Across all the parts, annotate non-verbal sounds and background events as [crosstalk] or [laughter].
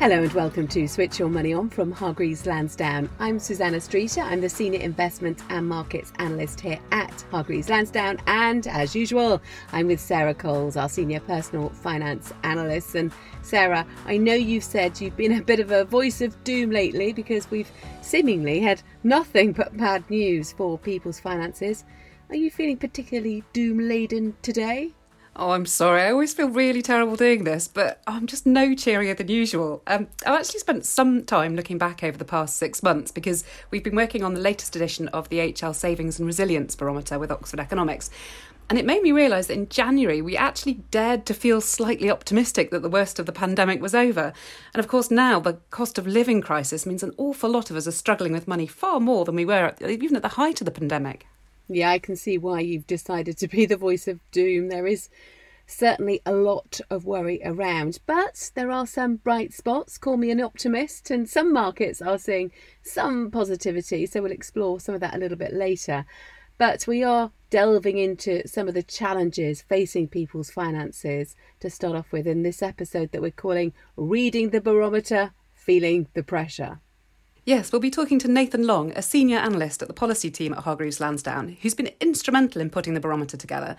Hello and welcome to Switch Your Money On from Hargreaves Lansdown. I'm Susannah Streeter. I'm the Senior Investment and Markets Analyst here at Hargreaves Lansdown. And as usual, I'm with Sarah Coles, our Senior Personal Finance Analyst. And Sarah, I know you've said you've been a bit of a voice of doom lately because we've seemingly had nothing but bad news for people's finances. Are you feeling particularly doom laden today? Oh, I'm sorry. I always feel really terrible doing this, but I'm just no cheerier than usual. Um, I've actually spent some time looking back over the past six months because we've been working on the latest edition of the HL Savings and Resilience Barometer with Oxford Economics. And it made me realise that in January we actually dared to feel slightly optimistic that the worst of the pandemic was over. And of course, now the cost of living crisis means an awful lot of us are struggling with money far more than we were at, even at the height of the pandemic. Yeah, I can see why you've decided to be the voice of doom. There is certainly a lot of worry around, but there are some bright spots. Call me an optimist, and some markets are seeing some positivity, so we'll explore some of that a little bit later. But we are delving into some of the challenges facing people's finances to start off with in this episode that we're calling Reading the Barometer, Feeling the Pressure. Yes, we'll be talking to Nathan Long, a senior analyst at the policy team at Hargreaves Lansdown, who's been instrumental in putting the barometer together.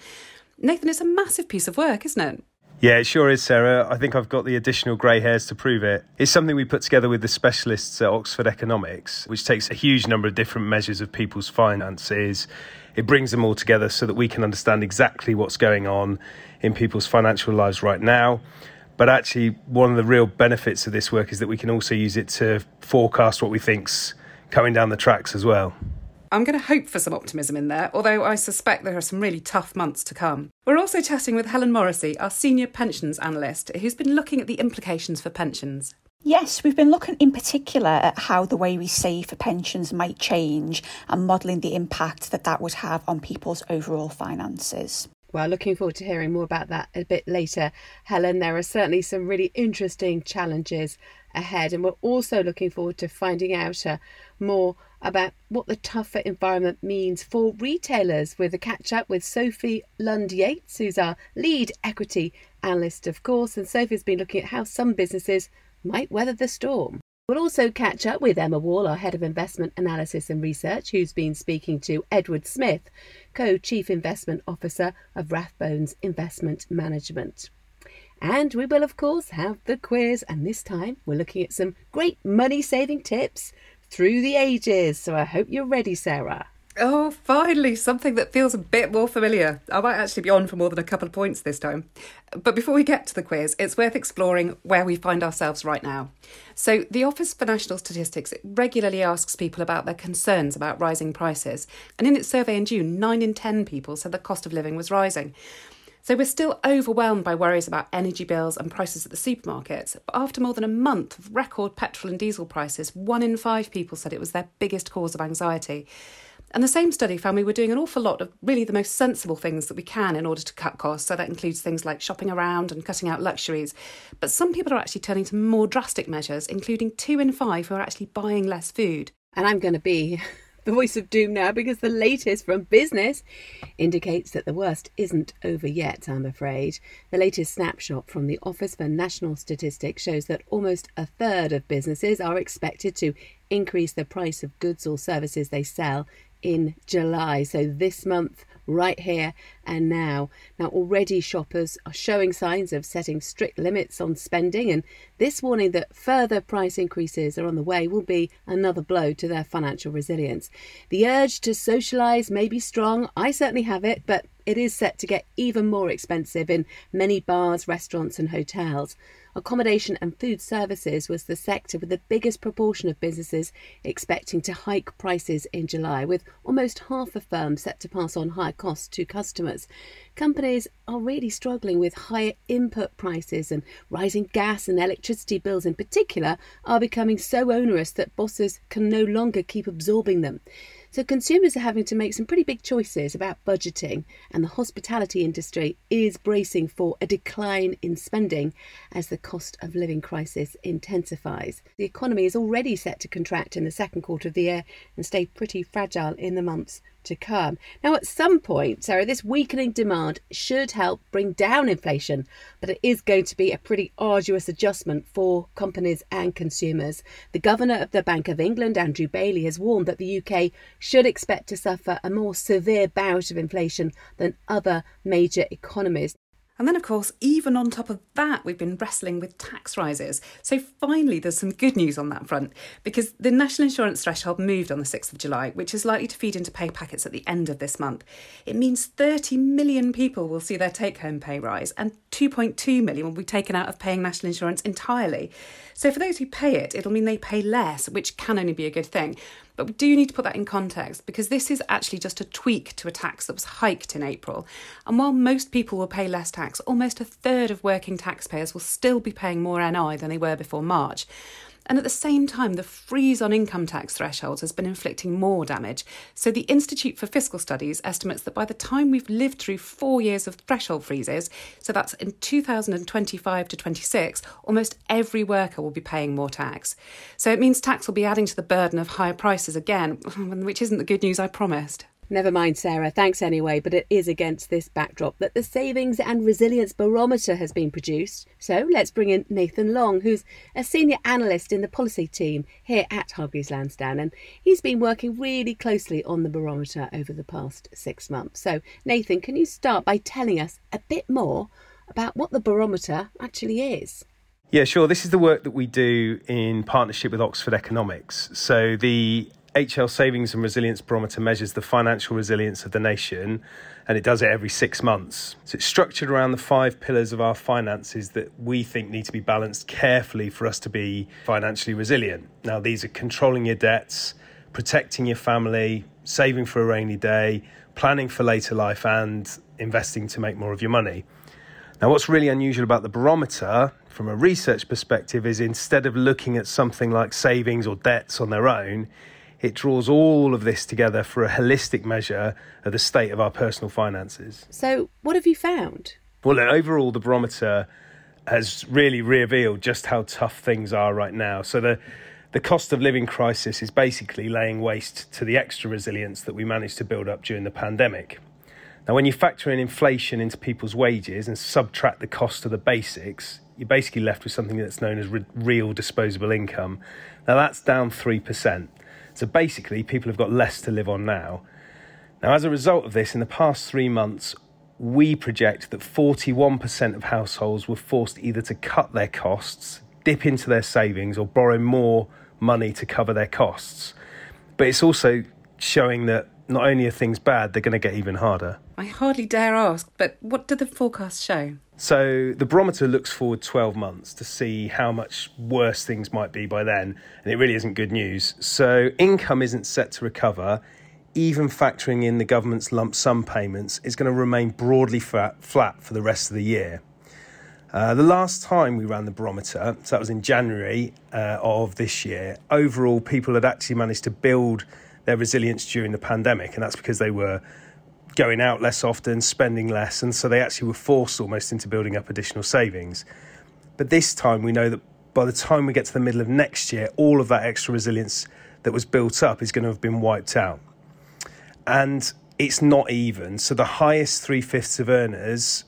Nathan, it's a massive piece of work, isn't it? Yeah, it sure is, Sarah. I think I've got the additional grey hairs to prove it. It's something we put together with the specialists at Oxford Economics, which takes a huge number of different measures of people's finances. It brings them all together so that we can understand exactly what's going on in people's financial lives right now. But actually, one of the real benefits of this work is that we can also use it to forecast what we think's coming down the tracks as well. I'm going to hope for some optimism in there, although I suspect there are some really tough months to come. We're also chatting with Helen Morrissey, our senior pensions analyst, who's been looking at the implications for pensions. Yes, we've been looking in particular at how the way we save for pensions might change and modelling the impact that that would have on people's overall finances. Well, looking forward to hearing more about that a bit later, Helen. There are certainly some really interesting challenges ahead, and we're also looking forward to finding out uh, more about what the tougher environment means for retailers with a catch up with Sophie Lund Yates, who's our lead equity analyst, of course. And Sophie's been looking at how some businesses might weather the storm. We'll also catch up with Emma Wall, our Head of Investment Analysis and Research, who's been speaking to Edward Smith, Co Chief Investment Officer of Rathbones Investment Management. And we will, of course, have the quiz, and this time we're looking at some great money saving tips through the ages. So I hope you're ready, Sarah. Oh, finally, something that feels a bit more familiar. I might actually be on for more than a couple of points this time. But before we get to the quiz, it's worth exploring where we find ourselves right now. So, the Office for National Statistics regularly asks people about their concerns about rising prices. And in its survey in June, 9 in 10 people said the cost of living was rising. So we're still overwhelmed by worries about energy bills and prices at the supermarkets. But after more than a month of record petrol and diesel prices, one in five people said it was their biggest cause of anxiety. And the same study found we were doing an awful lot of really the most sensible things that we can in order to cut costs. So that includes things like shopping around and cutting out luxuries. But some people are actually turning to more drastic measures, including two in five who are actually buying less food. And I'm going to be [laughs] the voice of doom now because the latest from business indicates that the worst isn't over yet, I'm afraid. The latest snapshot from the Office for National Statistics shows that almost a third of businesses are expected to increase the price of goods or services they sell in July. So this month, right here and now. Now, already shoppers are showing signs of setting strict limits on spending, and this warning that further price increases are on the way will be another blow to their financial resilience. The urge to socialise may be strong, I certainly have it, but it is set to get even more expensive in many bars, restaurants, and hotels. Accommodation and food services was the sector with the biggest proportion of businesses expecting to hike prices in July, with almost half of firms set to pass on higher costs to customers. Companies are really struggling with higher input prices and rising gas and electricity bills in particular are becoming so onerous that bosses can no longer keep absorbing them. So consumers are having to make some pretty big choices about budgeting, and the hospitality industry is bracing for a decline in spending as the cost of living crisis intensifies. The economy is already set to contract in the second quarter of the year and stay pretty fragile in the months to come. Now, at some point, Sarah, this weakening demand should help bring down inflation, but it is going to be a pretty arduous adjustment for companies and consumers. The Governor of the Bank of England, Andrew Bailey, has warned that the UK should expect to suffer a more severe bout of inflation than other major economies. And then, of course, even on top of that, we've been wrestling with tax rises. So finally, there's some good news on that front because the national insurance threshold moved on the 6th of July, which is likely to feed into pay packets at the end of this month. It means 30 million people will see their take home pay rise, and 2.2 million will be taken out of paying national insurance entirely. So for those who pay it, it'll mean they pay less, which can only be a good thing. But we do need to put that in context because this is actually just a tweak to a tax that was hiked in April. And while most people will pay less tax, almost a third of working taxpayers will still be paying more NI than they were before March. And at the same time, the freeze on income tax thresholds has been inflicting more damage. So the Institute for Fiscal Studies estimates that by the time we've lived through four years of threshold freezes, so that's in 2025 to 26, almost every worker will be paying more tax. So it means tax will be adding to the burden of higher prices again, [laughs] which isn't the good news I promised. Never mind, Sarah. Thanks anyway, but it is against this backdrop that the Savings and Resilience Barometer has been produced. So let's bring in Nathan Long, who's a senior analyst in the policy team here at Hargreaves Lansdown, and he's been working really closely on the barometer over the past six months. So, Nathan, can you start by telling us a bit more about what the barometer actually is? Yeah, sure. This is the work that we do in partnership with Oxford Economics. So the HL Savings and Resilience Barometer measures the financial resilience of the nation and it does it every six months. So it's structured around the five pillars of our finances that we think need to be balanced carefully for us to be financially resilient. Now, these are controlling your debts, protecting your family, saving for a rainy day, planning for later life, and investing to make more of your money. Now, what's really unusual about the barometer from a research perspective is instead of looking at something like savings or debts on their own, it draws all of this together for a holistic measure of the state of our personal finances. So, what have you found? Well, overall, the barometer has really revealed just how tough things are right now. So, the the cost of living crisis is basically laying waste to the extra resilience that we managed to build up during the pandemic. Now, when you factor in inflation into people's wages and subtract the cost of the basics, you're basically left with something that's known as re- real disposable income. Now, that's down 3%. So basically, people have got less to live on now. Now, as a result of this, in the past three months, we project that 41% of households were forced either to cut their costs, dip into their savings, or borrow more money to cover their costs. But it's also showing that not only are things bad, they're going to get even harder. I hardly dare ask, but what do the forecasts show? So the barometer looks forward 12 months to see how much worse things might be by then, and it really isn't good news. So income isn't set to recover. Even factoring in the government's lump sum payments is going to remain broadly flat, flat for the rest of the year. Uh, the last time we ran the barometer, so that was in January uh, of this year, overall people had actually managed to build their resilience during the pandemic, and that's because they were going out less often, spending less, and so they actually were forced almost into building up additional savings. But this time, we know that by the time we get to the middle of next year, all of that extra resilience that was built up is going to have been wiped out. And it's not even. So the highest three fifths of earners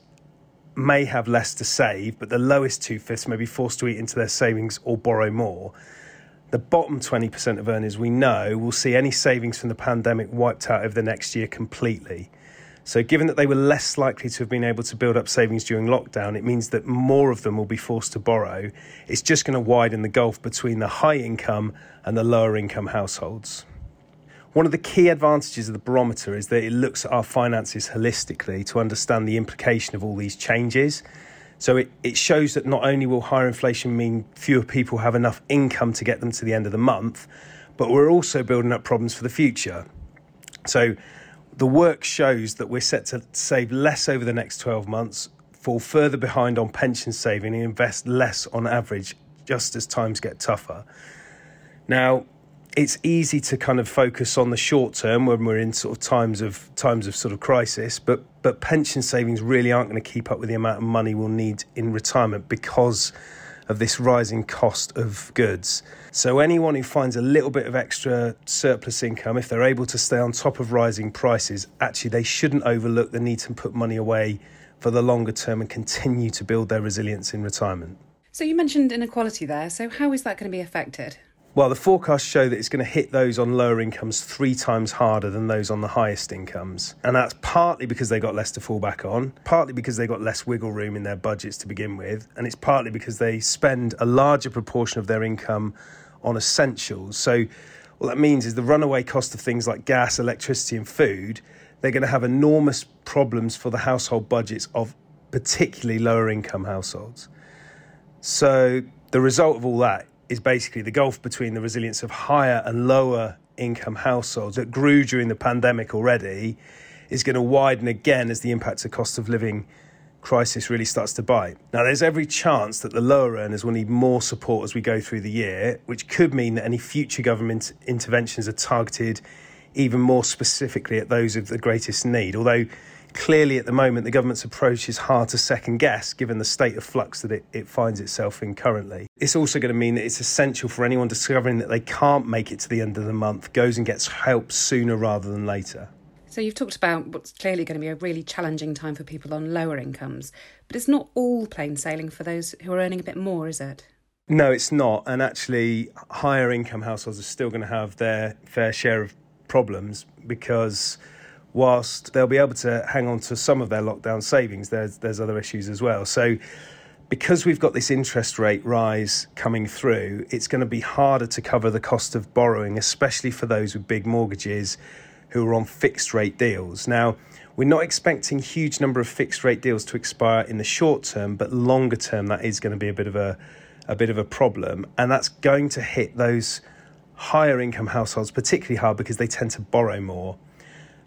may have less to save, but the lowest two fifths may be forced to eat into their savings or borrow more the bottom 20% of earners we know will see any savings from the pandemic wiped out over the next year completely. So, given that they were less likely to have been able to build up savings during lockdown, it means that more of them will be forced to borrow. It's just going to widen the gulf between the high income and the lower income households. One of the key advantages of the barometer is that it looks at our finances holistically to understand the implication of all these changes. So it, it shows that not only will higher inflation mean fewer people have enough income to get them to the end of the month, but we're also building up problems for the future. So the work shows that we're set to save less over the next 12 months, fall further behind on pension saving, and invest less on average just as times get tougher. Now, it's easy to kind of focus on the short term when we're in sort of times of times of sort of crisis, but but pension savings really aren't going to keep up with the amount of money we'll need in retirement because of this rising cost of goods. So anyone who finds a little bit of extra surplus income, if they're able to stay on top of rising prices, actually they shouldn't overlook the need to put money away for the longer term and continue to build their resilience in retirement. So you mentioned inequality there. So how is that going to be affected? Well, the forecasts show that it's going to hit those on lower incomes three times harder than those on the highest incomes. And that's partly because they got less to fall back on, partly because they got less wiggle room in their budgets to begin with, and it's partly because they spend a larger proportion of their income on essentials. So, what that means is the runaway cost of things like gas, electricity, and food, they're going to have enormous problems for the household budgets of particularly lower income households. So, the result of all that is basically the gulf between the resilience of higher and lower income households that grew during the pandemic already is going to widen again as the impact of cost of living crisis really starts to bite. Now, there's every chance that the lower earners will need more support as we go through the year, which could mean that any future government interventions are targeted even more specifically at those of the greatest need. Although clearly at the moment the government's approach is hard to second guess given the state of flux that it, it finds itself in currently. It's also going to mean that it's essential for anyone discovering that they can't make it to the end of the month goes and gets help sooner rather than later. So you've talked about what's clearly going to be a really challenging time for people on lower incomes, but it's not all plain sailing for those who are earning a bit more, is it? No, it's not. And actually, higher income households are still going to have their fair share of problems because whilst they'll be able to hang on to some of their lockdown savings, there's there's other issues as well. So because we've got this interest rate rise coming through, it's going to be harder to cover the cost of borrowing, especially for those with big mortgages who are on fixed rate deals. Now, we're not expecting huge number of fixed rate deals to expire in the short term, but longer term that is going to be a bit of a a bit of a problem, and that's going to hit those higher income households particularly hard because they tend to borrow more.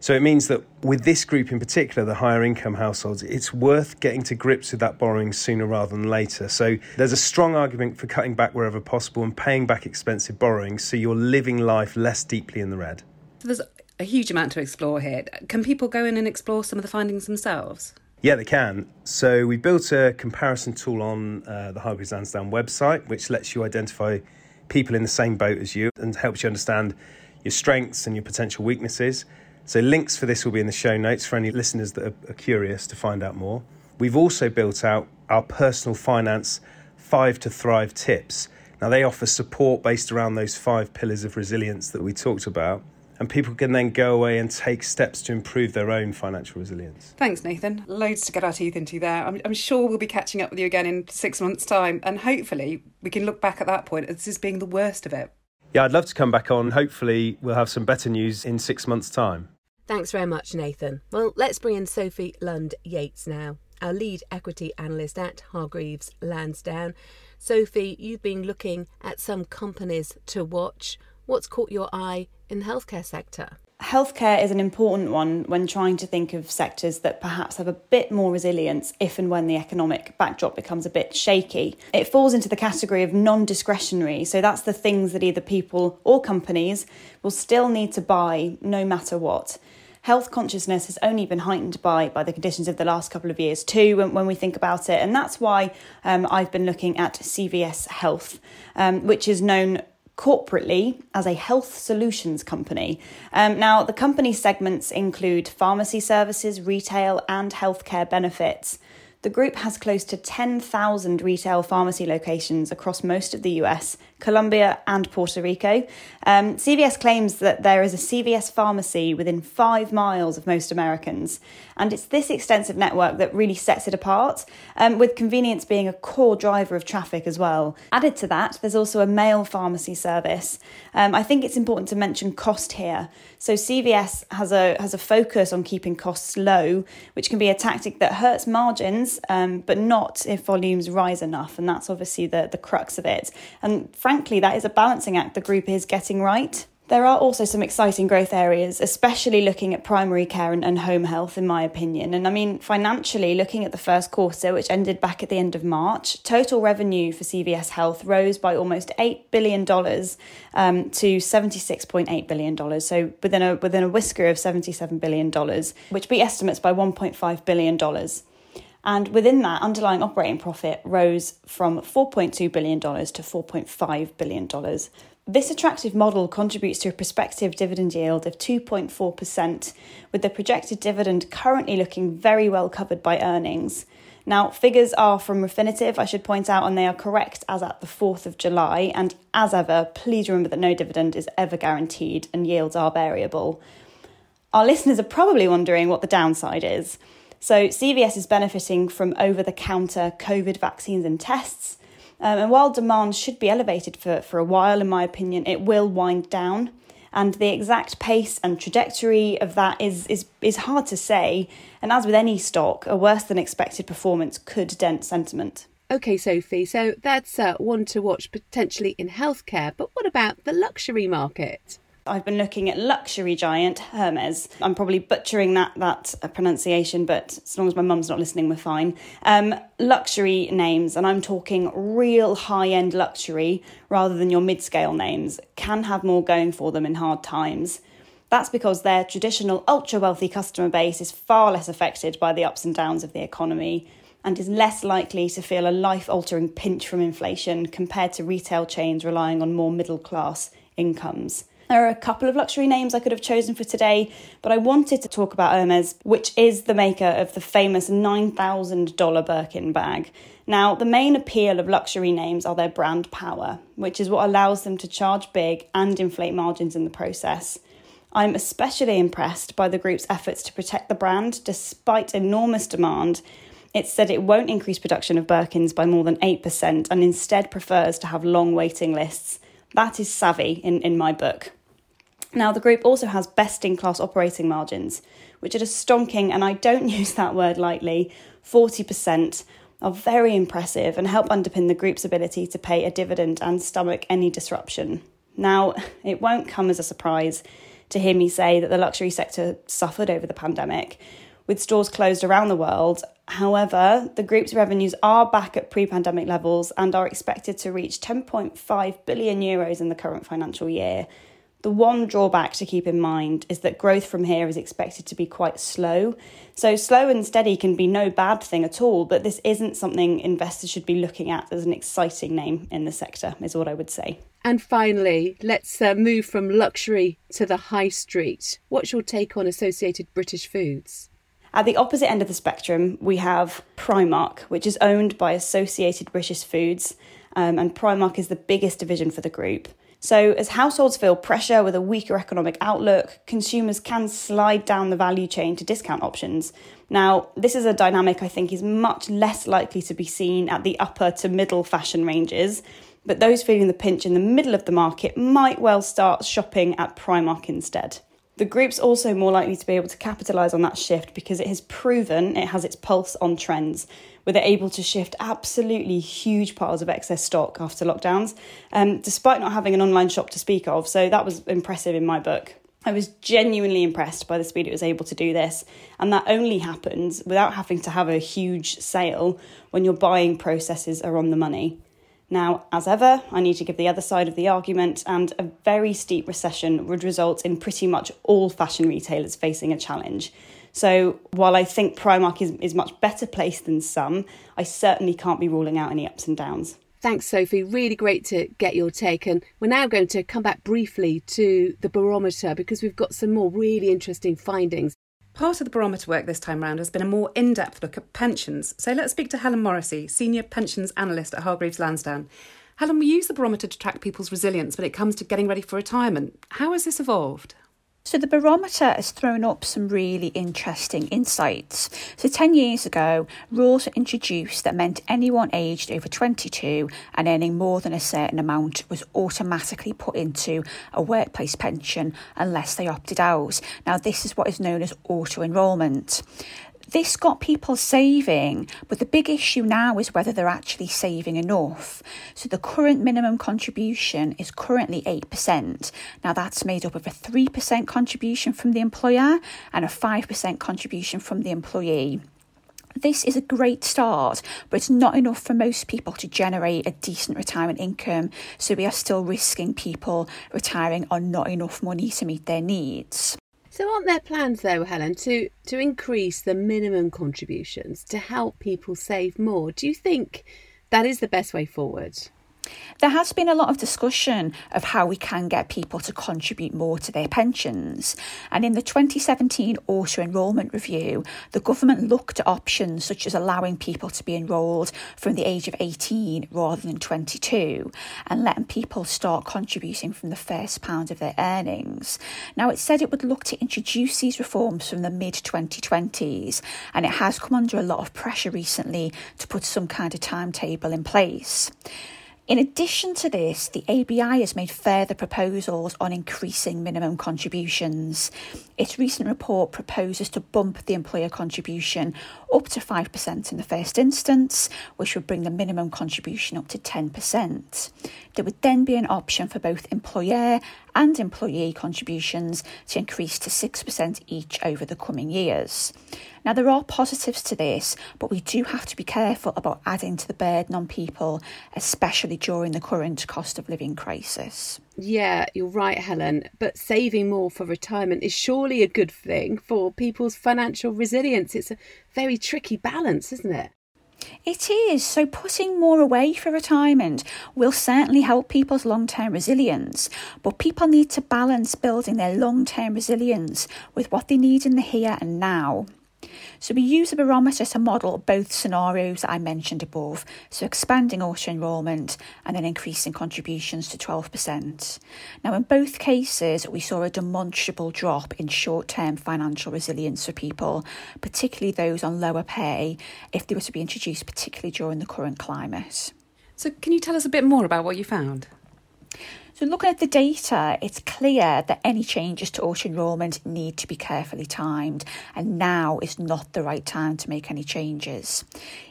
So it means that with this group in particular, the higher income households, it's worth getting to grips with that borrowing sooner rather than later. So there's a strong argument for cutting back wherever possible and paying back expensive borrowing so you're living life less deeply in the red. So there's a huge amount to explore here. Can people go in and explore some of the findings themselves? Yeah, they can. So we built a comparison tool on uh, the Hargreaves Lansdown website, which lets you identify people in the same boat as you and helps you understand your strengths and your potential weaknesses. So, links for this will be in the show notes for any listeners that are, curious to find out more. We've also built out our personal finance five to thrive tips. Now, they offer support based around those five pillars of resilience that we talked about. And people can then go away and take steps to improve their own financial resilience. Thanks, Nathan. Loads to get our teeth into there. I'm, I'm sure we'll be catching up with you again in six months' time. And hopefully, we can look back at that point as this being the worst of it. Yeah, I'd love to come back on. Hopefully, we'll have some better news in six months' time. Thanks very much, Nathan. Well, let's bring in Sophie Lund Yates now, our lead equity analyst at Hargreaves Lansdown. Sophie, you've been looking at some companies to watch. What's caught your eye in the healthcare sector? Healthcare is an important one when trying to think of sectors that perhaps have a bit more resilience if and when the economic backdrop becomes a bit shaky. It falls into the category of non discretionary, so that's the things that either people or companies will still need to buy no matter what health consciousness has only been heightened by, by the conditions of the last couple of years too when, when we think about it. And that's why um, I've been looking at CVS Health, um, which is known corporately as a health solutions company. Um, now, the company segments include pharmacy services, retail, and healthcare benefits. The group has close to 10,000 retail pharmacy locations across most of the US, Colombia, and Puerto Rico. Um, CVS claims that there is a CVS pharmacy within five miles of most Americans, and it's this extensive network that really sets it apart, um, with convenience being a core driver of traffic as well. Added to that, there's also a mail pharmacy service. Um, I think it's important to mention cost here. So CVS has a has a focus on keeping costs low, which can be a tactic that hurts margins, um, but not if volumes rise enough, and that's obviously the the crux of it. And frankly, that is a balancing act the group is getting right. There are also some exciting growth areas, especially looking at primary care and, and, home health, in my opinion. And I mean, financially, looking at the first quarter, which ended back at the end of March, total revenue for CVS Health rose by almost $8 billion um, to $76.8 billion. So within a, within a whisker of $77 billion, which beat estimates by $1.5 billion. And within that, underlying operating profit rose from $4.2 billion to $4.5 billion. This attractive model contributes to a prospective dividend yield of 2.4%, with the projected dividend currently looking very well covered by earnings. Now, figures are from Refinitiv, I should point out, and they are correct as at the 4th of July. And as ever, please remember that no dividend is ever guaranteed and yields are variable. Our listeners are probably wondering what the downside is. So, CVS is benefiting from over the counter COVID vaccines and tests. Um, and while demand should be elevated for, for a while, in my opinion, it will wind down. And the exact pace and trajectory of that is, is, is hard to say. And as with any stock, a worse than expected performance could dent sentiment. Okay, Sophie, so that's uh, one to watch potentially in healthcare, but what about the luxury market? I've been looking at luxury giant Hermes. I'm probably butchering that that uh, pronunciation, but as long as my mum's not listening, we're fine. Um, luxury names, and I'm talking real high end luxury rather than your mid scale names, can have more going for them in hard times. That's because their traditional ultra wealthy customer base is far less affected by the ups and downs of the economy and is less likely to feel a life altering pinch from inflation compared to retail chains relying on more middle class incomes. There are a couple of luxury names I could have chosen for today, but I wanted to talk about Hermes, which is the maker of the famous $9,000 Birkin bag. Now, the main appeal of luxury names are their brand power, which is what allows them to charge big and inflate margins in the process. I'm especially impressed by the group's efforts to protect the brand despite enormous demand. It said it won't increase production of Birkins by more than 8% and instead prefers to have long waiting lists. That is savvy in, in my book. Now, the group also has best in class operating margins, which are just stonking, and I don't [laughs] use that word lightly, 40% are very impressive and help underpin the group's ability to pay a dividend and stomach any disruption. Now, [laughs] it won't come as a surprise to hear me say that the luxury sector suffered over the pandemic, with stores closed around the world. However, the group's revenues are back at pre pandemic levels and are expected to reach 10.5 billion euros in the current financial year. The one drawback to keep in mind is that growth from here is expected to be quite slow. So, slow and steady can be no bad thing at all, but this isn't something investors should be looking at as an exciting name in the sector, is what I would say. And finally, let's uh, move from luxury to the high street. What's your take on Associated British Foods? At the opposite end of the spectrum, we have Primark, which is owned by Associated British Foods, um, and Primark is the biggest division for the group. So, as households feel pressure with a weaker economic outlook, consumers can slide down the value chain to discount options. Now, this is a dynamic I think is much less likely to be seen at the upper to middle fashion ranges, but those feeling the pinch in the middle of the market might well start shopping at Primark instead. The group's also more likely to be able to capitalise on that shift because it has proven it has its pulse on trends, where they're able to shift absolutely huge piles of excess stock after lockdowns, um, despite not having an online shop to speak of. So that was impressive in my book. I was genuinely impressed by the speed it was able to do this, and that only happens without having to have a huge sale when your buying processes are on the money. Now, as ever, I need to give the other side of the argument, and a very steep recession would result in pretty much all fashion retailers facing a challenge. So while I think Primark is, is much better placed than some, I certainly can't be ruling out any ups and downs. Thanks, Sophie. Really great to get your take. And we're now going to come back briefly to the barometer because we've got some more really interesting findings. Part of the barometer work this time round has been a more in depth look at pensions. So let's speak to Helen Morrissey, Senior Pensions Analyst at Hargreaves Lansdown. Helen, we use the barometer to track people's resilience when it comes to getting ready for retirement. How has this evolved? So the barometer has thrown up some really interesting insights. So 10 years ago, rules were introduced that meant anyone aged over 22 and earning more than a certain amount was automatically put into a workplace pension unless they opted out. Now this is what is known as auto enrolment. This got people saving, but the big issue now is whether they're actually saving enough. So the current minimum contribution is currently 8%. Now that's made up of a 3% contribution from the employer and a 5% contribution from the employee. This is a great start, but it's not enough for most people to generate a decent retirement income. So we are still risking people retiring on not enough money to meet their needs. So, aren't there plans, though, Helen, to, to increase the minimum contributions to help people save more? Do you think that is the best way forward? There has been a lot of discussion of how we can get people to contribute more to their pensions. And in the 2017 auto enrolment review, the government looked at options such as allowing people to be enrolled from the age of 18 rather than 22 and letting people start contributing from the first pound of their earnings. Now, it said it would look to introduce these reforms from the mid 2020s, and it has come under a lot of pressure recently to put some kind of timetable in place. In addition to this, the ABI has made further proposals on increasing minimum contributions. Its recent report proposes to bump the employer contribution up to 5% in the first instance, which would bring the minimum contribution up to 10%. There would then be an option for both employer and employee contributions to increase to 6% each over the coming years. Now, there are positives to this, but we do have to be careful about adding to the burden on people, especially during the current cost of living crisis. Yeah, you're right, Helen. But saving more for retirement is surely a good thing for people's financial resilience. It's a very tricky balance, isn't it? It is. So, putting more away for retirement will certainly help people's long term resilience, but people need to balance building their long term resilience with what they need in the here and now. So we use a barometer to model both scenarios that I mentioned above, so expanding auto enrolment and then increasing contributions to 12%. Now, in both cases, we saw a demonstrable drop in short term financial resilience for people, particularly those on lower pay, if they were to be introduced, particularly during the current climate. So, can you tell us a bit more about what you found? So, looking at the data, it's clear that any changes to auto enrolment need to be carefully timed, and now is not the right time to make any changes.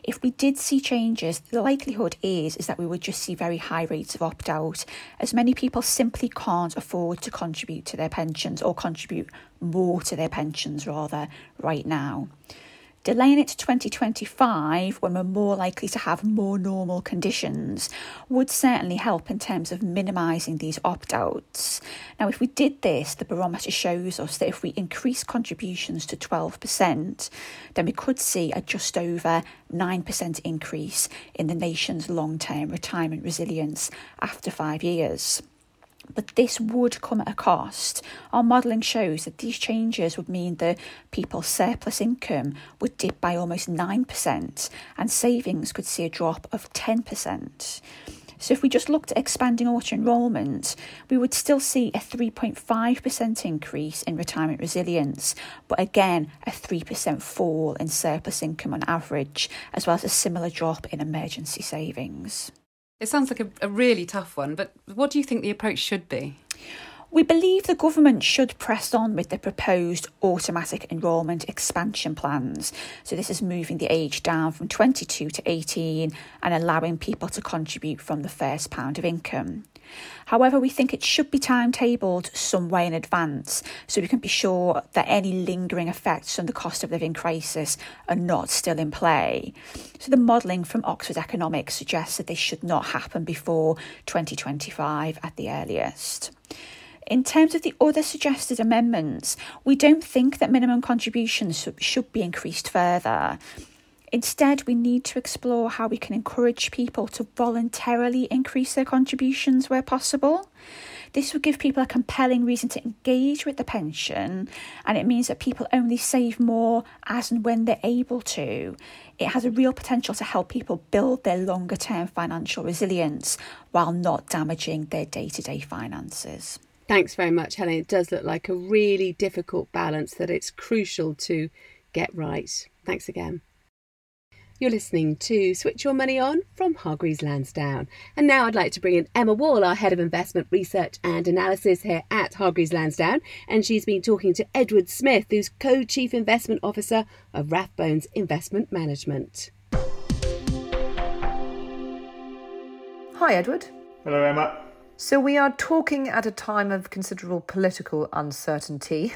If we did see changes, the likelihood is, is that we would just see very high rates of opt out, as many people simply can't afford to contribute to their pensions or contribute more to their pensions rather right now. Delaying it to 2025, when we're more likely to have more normal conditions, would certainly help in terms of minimising these opt outs. Now, if we did this, the barometer shows us that if we increase contributions to 12%, then we could see a just over 9% increase in the nation's long term retirement resilience after five years but this would come at a cost. Our modelling shows that these changes would mean that people's surplus income would dip by almost 9% and savings could see a drop of 10%. So, if we just looked at expanding auto enrolment, we would still see a 3.5% increase in retirement resilience, but again, a 3% fall in surplus income on average, as well as a similar drop in emergency savings. It sounds like a, a really tough one, but what do you think the approach should be? We believe the government should press on with the proposed automatic enrolment expansion plans. So, this is moving the age down from 22 to 18 and allowing people to contribute from the first pound of income. However, we think it should be timetabled some way in advance so we can be sure that any lingering effects from the cost of living crisis are not still in play. So, the modelling from Oxford Economics suggests that this should not happen before 2025 at the earliest. In terms of the other suggested amendments, we don't think that minimum contributions should be increased further. Instead, we need to explore how we can encourage people to voluntarily increase their contributions where possible. This would give people a compelling reason to engage with the pension, and it means that people only save more as and when they're able to. It has a real potential to help people build their longer term financial resilience while not damaging their day to day finances. Thanks very much, Helen. It does look like a really difficult balance that it's crucial to get right. Thanks again. You're listening to Switch Your Money On from Hargreaves Lansdown. And now I'd like to bring in Emma Wall, our Head of Investment Research and Analysis here at Hargreaves Lansdown. And she's been talking to Edward Smith, who's Co Chief Investment Officer of Rathbones Investment Management. Hi, Edward. Hello, Emma. So, we are talking at a time of considerable political uncertainty.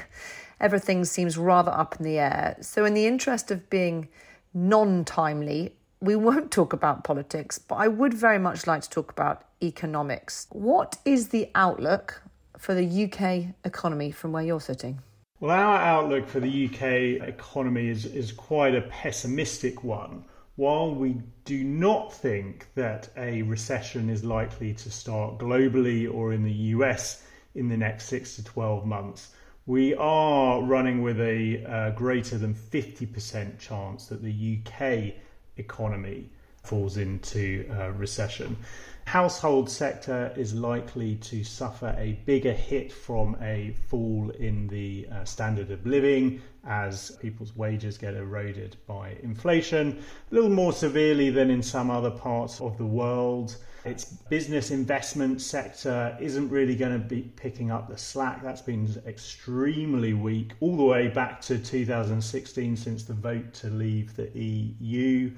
Everything seems rather up in the air. So, in the interest of being non timely, we won't talk about politics, but I would very much like to talk about economics. What is the outlook for the UK economy from where you're sitting? Well, our outlook for the UK economy is, is quite a pessimistic one. While we do not think that a recession is likely to start globally or in the US in the next six to 12 months, we are running with a uh, greater than 50% chance that the UK economy falls into uh, recession. Household sector is likely to suffer a bigger hit from a fall in the uh, standard of living as people's wages get eroded by inflation, a little more severely than in some other parts of the world. Its business investment sector isn't really going to be picking up the slack. That's been extremely weak all the way back to 2016 since the vote to leave the EU.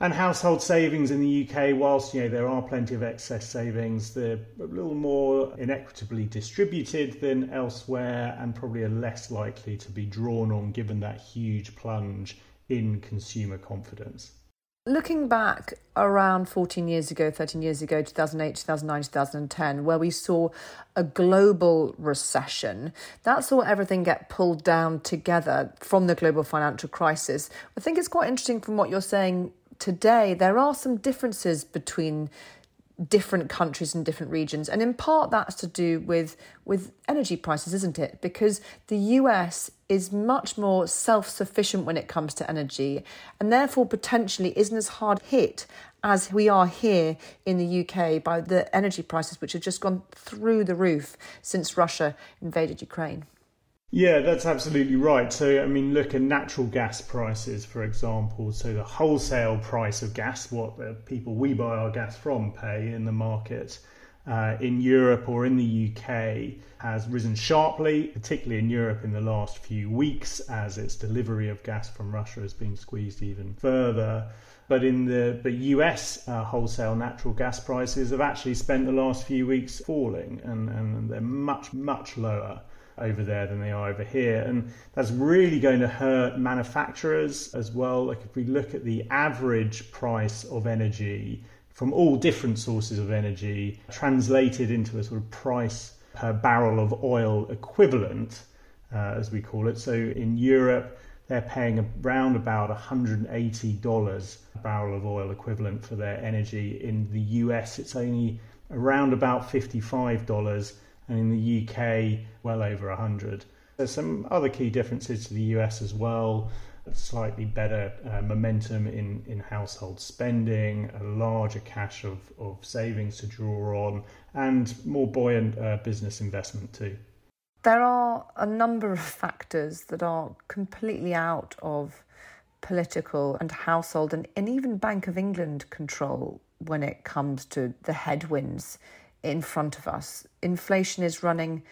And household savings in the UK, whilst you know there are plenty of excess savings, they're a little more inequitably distributed than elsewhere, and probably are less likely to be drawn on given that huge plunge in consumer confidence. Looking back around 14 years ago, 13 years ago, 2008, 2009, 2010, where we saw a global recession, that saw everything get pulled down together from the global financial crisis. I think it's quite interesting from what you're saying today. There are some differences between different countries and different regions. And in part that's to do with with energy prices isn't it? Because the US is much more self-sufficient when it comes to energy and therefore potentially isn't as hard hit as we are here in the UK by the energy prices which have just gone through the roof since Russia invaded Ukraine yeah, that's absolutely right. So, I mean, look at natural gas prices, for example. So, the wholesale price of gas, what the people we buy our gas from pay in the market uh, in Europe or in the UK, has risen sharply, particularly in Europe in the last few weeks, as its delivery of gas from Russia has been squeezed even further. But in the, the US, uh, wholesale natural gas prices have actually spent the last few weeks falling, and, and they're much, much lower over there than they are over here. And that's really going to hurt manufacturers as well. Like if we look at the average price of energy from all different sources of energy translated into a sort of price per barrel of oil equivalent, uh, as we call it. So in Europe, they're paying around about $180 a barrel of oil equivalent for their energy. In the US, it's only around about $55 and in the UK, well over 100. There's some other key differences to the US as well. Slightly better uh, momentum in, in household spending, a larger cache of, of savings to draw on, and more buoyant uh, business investment too. There are a number of factors that are completely out of political and household and, and even Bank of England control when it comes to the headwinds in front of us. Inflation is running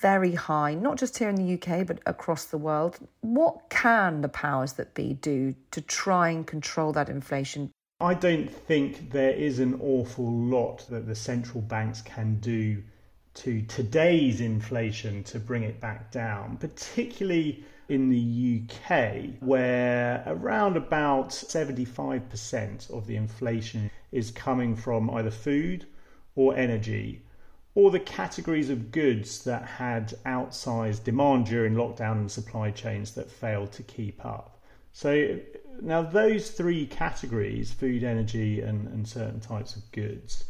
very high, not just here in the UK, but across the world. What can the powers that be do to try and control that inflation? I don't think there is an awful lot that the central banks can do to today's inflation to bring it back down, particularly in the UK, where around about 75% of the inflation is coming from either food or energy, or the categories of goods that had outsized demand during lockdown and supply chains that failed to keep up. So now those three categories, food, energy, and, and certain types of goods,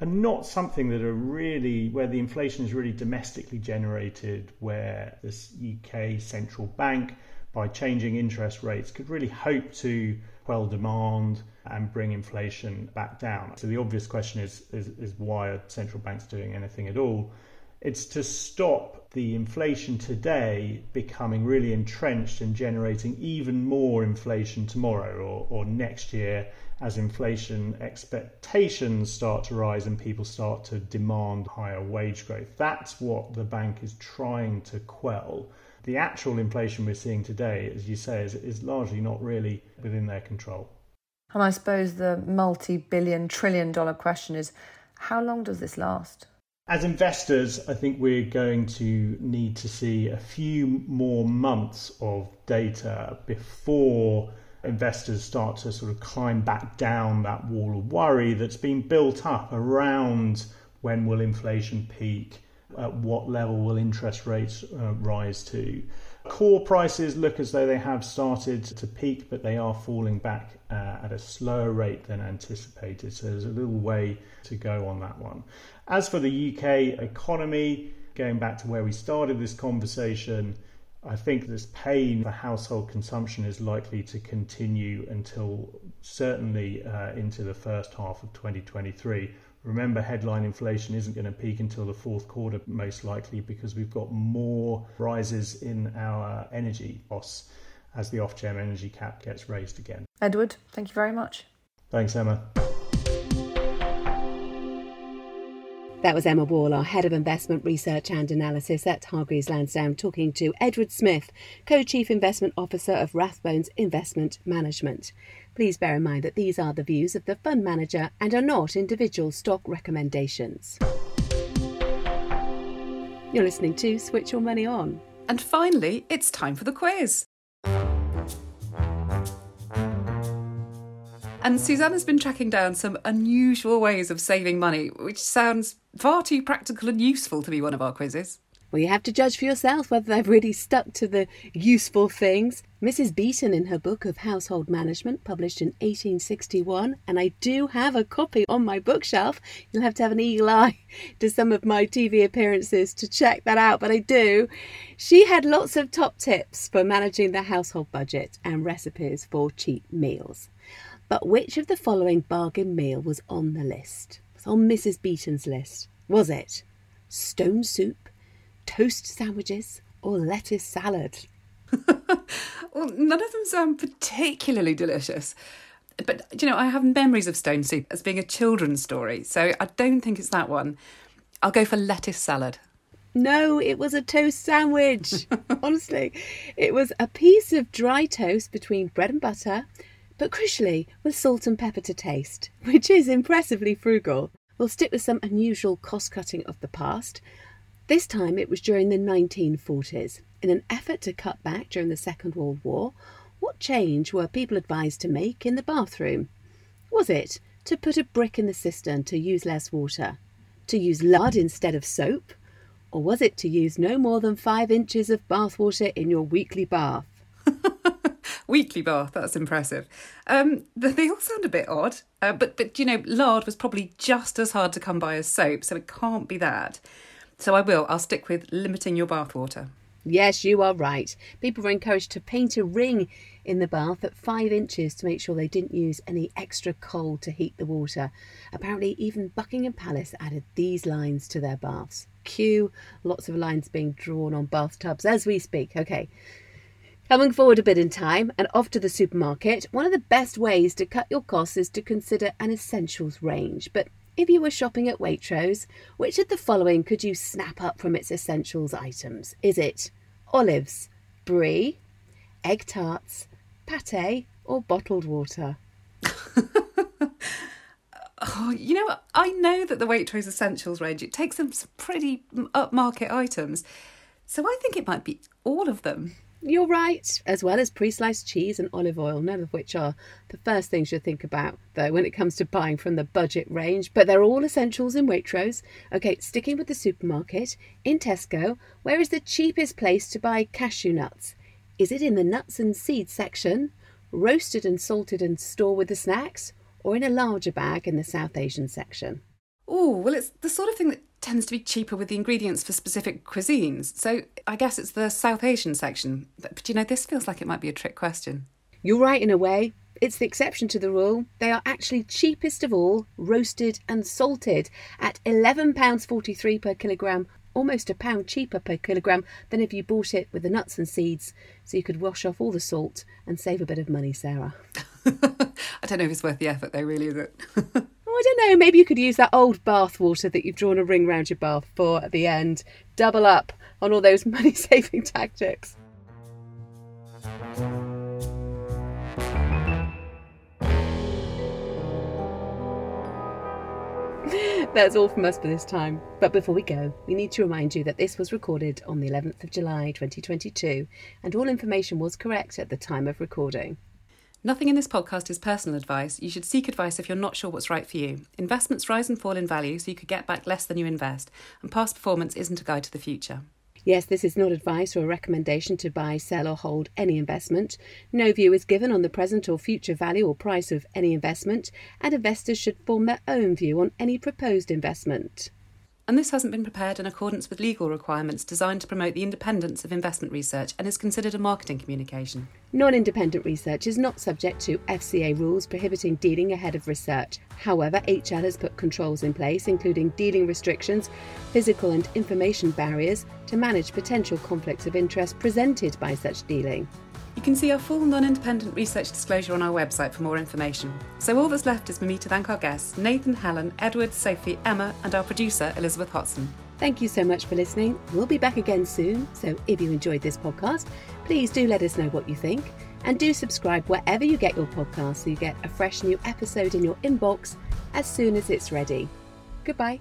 are not something that are really where the inflation is really domestically generated, where this UK central bank, by changing interest rates, could really hope to quell demand and bring inflation back down. So the obvious question is, is, is why are central banks doing anything at all? It's to stop the inflation today becoming really entrenched and generating even more inflation tomorrow or, or next year as inflation expectations start to rise and people start to demand higher wage growth. That's what the bank is trying to quell. The actual inflation we're seeing today, as you say, is, is largely not really within their control. And I suppose the multi billion, trillion dollar question is how long does this last? As investors, I think we're going to need to see a few more months of data before investors start to sort of climb back down that wall of worry that's been built up around when will inflation peak, at what level will interest rates uh, rise to. Core prices look as though they have started to peak, but they are falling back uh, at a slower rate than anticipated. So there's a little way to go on that one. As for the UK economy, going back to where we started this conversation, I think this pain for household consumption is likely to continue until certainly uh, into the first half of 2023. Remember, headline inflation isn't going to peak until the fourth quarter, most likely, because we've got more rises in our energy costs as the Ofgem energy cap gets raised again. Edward, thank you very much. Thanks, Emma. That was Emma Wall, our Head of Investment Research and Analysis at Hargreaves Lansdown, talking to Edward Smith, Co Chief Investment Officer of Rathbones Investment Management. Please bear in mind that these are the views of the fund manager and are not individual stock recommendations. You're listening to Switch Your Money On. And finally, it's time for the quiz. And Susannah's been tracking down some unusual ways of saving money, which sounds far too practical and useful to be one of our quizzes. Well, you have to judge for yourself whether they've really stuck to the useful things. Mrs. Beeton, in her book of household management, published in 1861, and I do have a copy on my bookshelf. You'll have to have an eagle eye [laughs] to some of my TV appearances to check that out, but I do. She had lots of top tips for managing the household budget and recipes for cheap meals. But which of the following bargain meal was on the list? Was on Mrs. Beeton's list. Was it stone soup, toast sandwiches, or lettuce salad? [laughs] well, none of them sound particularly delicious. But, you know, I have memories of stone soup as being a children's story, so I don't think it's that one. I'll go for lettuce salad. No, it was a toast sandwich. [laughs] Honestly, it was a piece of dry toast between bread and butter, but crucially with salt and pepper to taste, [laughs] which is impressively frugal. We'll stick with some unusual cost cutting of the past. This time it was during the 1940s. In an effort to cut back during the Second World War, what change were people advised to make in the bathroom? Was it to put a brick in the cistern to use less water? To use lard instead of soap? Or was it to use no more than five inches of bathwater in your weekly bath? [laughs] weekly bath. That's impressive. Um, they all sound a bit odd, uh, but but you know, lard was probably just as hard to come by as soap, so it can't be that. So I will. I'll stick with limiting your bath water. Yes, you are right. People were encouraged to paint a ring in the bath at five inches to make sure they didn't use any extra coal to heat the water. Apparently, even Buckingham Palace added these lines to their baths. Cue lots of lines being drawn on bathtubs as we speak. Okay, Coming forward a bit in time and off to the supermarket, one of the best ways to cut your costs is to consider an essentials range. But if you were shopping at Waitrose, which of the following could you snap up from its essentials items? Is it olives, brie, egg tarts, pate, or bottled water? [laughs] oh, you know, I know that the Waitrose essentials range it takes some pretty upmarket items, so I think it might be all of them. You're right, as well as pre sliced cheese and olive oil, none of which are the first things you think about, though, when it comes to buying from the budget range. But they're all essentials in Waitrose. Okay, sticking with the supermarket, in Tesco, where is the cheapest place to buy cashew nuts? Is it in the nuts and seeds section, roasted and salted and store with the snacks, or in a larger bag in the South Asian section? Oh, well, it's the sort of thing that tends to be cheaper with the ingredients for specific cuisines. So I guess it's the South Asian section. But you know, this feels like it might be a trick question. You're right in a way. It's the exception to the rule. They are actually cheapest of all, roasted and salted, at £11.43 per kilogram almost a pound cheaper per kilogram than if you bought it with the nuts and seeds, so you could wash off all the salt and save a bit of money, Sarah. [laughs] I don't know if it's worth the effort, though, really, is it? [laughs] I don't know. Maybe you could use that old bath water that you've drawn a ring round your bath for at the end. Double up on all those [laughs] money saving tactics. That's all from us for this time. But before we go, we need to remind you that this was recorded on the 11th of July 2022 and all information was correct at the time of recording. Nothing in this podcast is personal advice. You should seek advice if you're not sure what's right for you. Investments rise and fall in value, so you could get back less than you invest, and past performance isn't a guide to the future. Yes, this is not advice or a recommendation to buy, sell, or hold any investment. No view is given on the present or future value or price of any investment, and investors should form their own view on any proposed investment. And this hasn't been prepared in accordance with legal requirements designed to promote the independence of investment research and is considered a marketing communication. Non independent research is not subject to FCA rules prohibiting dealing ahead of research. However, HL has put controls in place, including dealing restrictions, physical and information barriers, to manage potential conflicts of interest presented by such dealing. You can see our full non independent research disclosure on our website for more information. So, all that's left is for me to thank our guests Nathan, Helen, Edward, Sophie, Emma, and our producer, Elizabeth Hotson. Thank you so much for listening. We'll be back again soon, so if you enjoyed this podcast, please do let us know what you think. And do subscribe wherever you get your podcast so you get a fresh new episode in your inbox as soon as it's ready. Goodbye.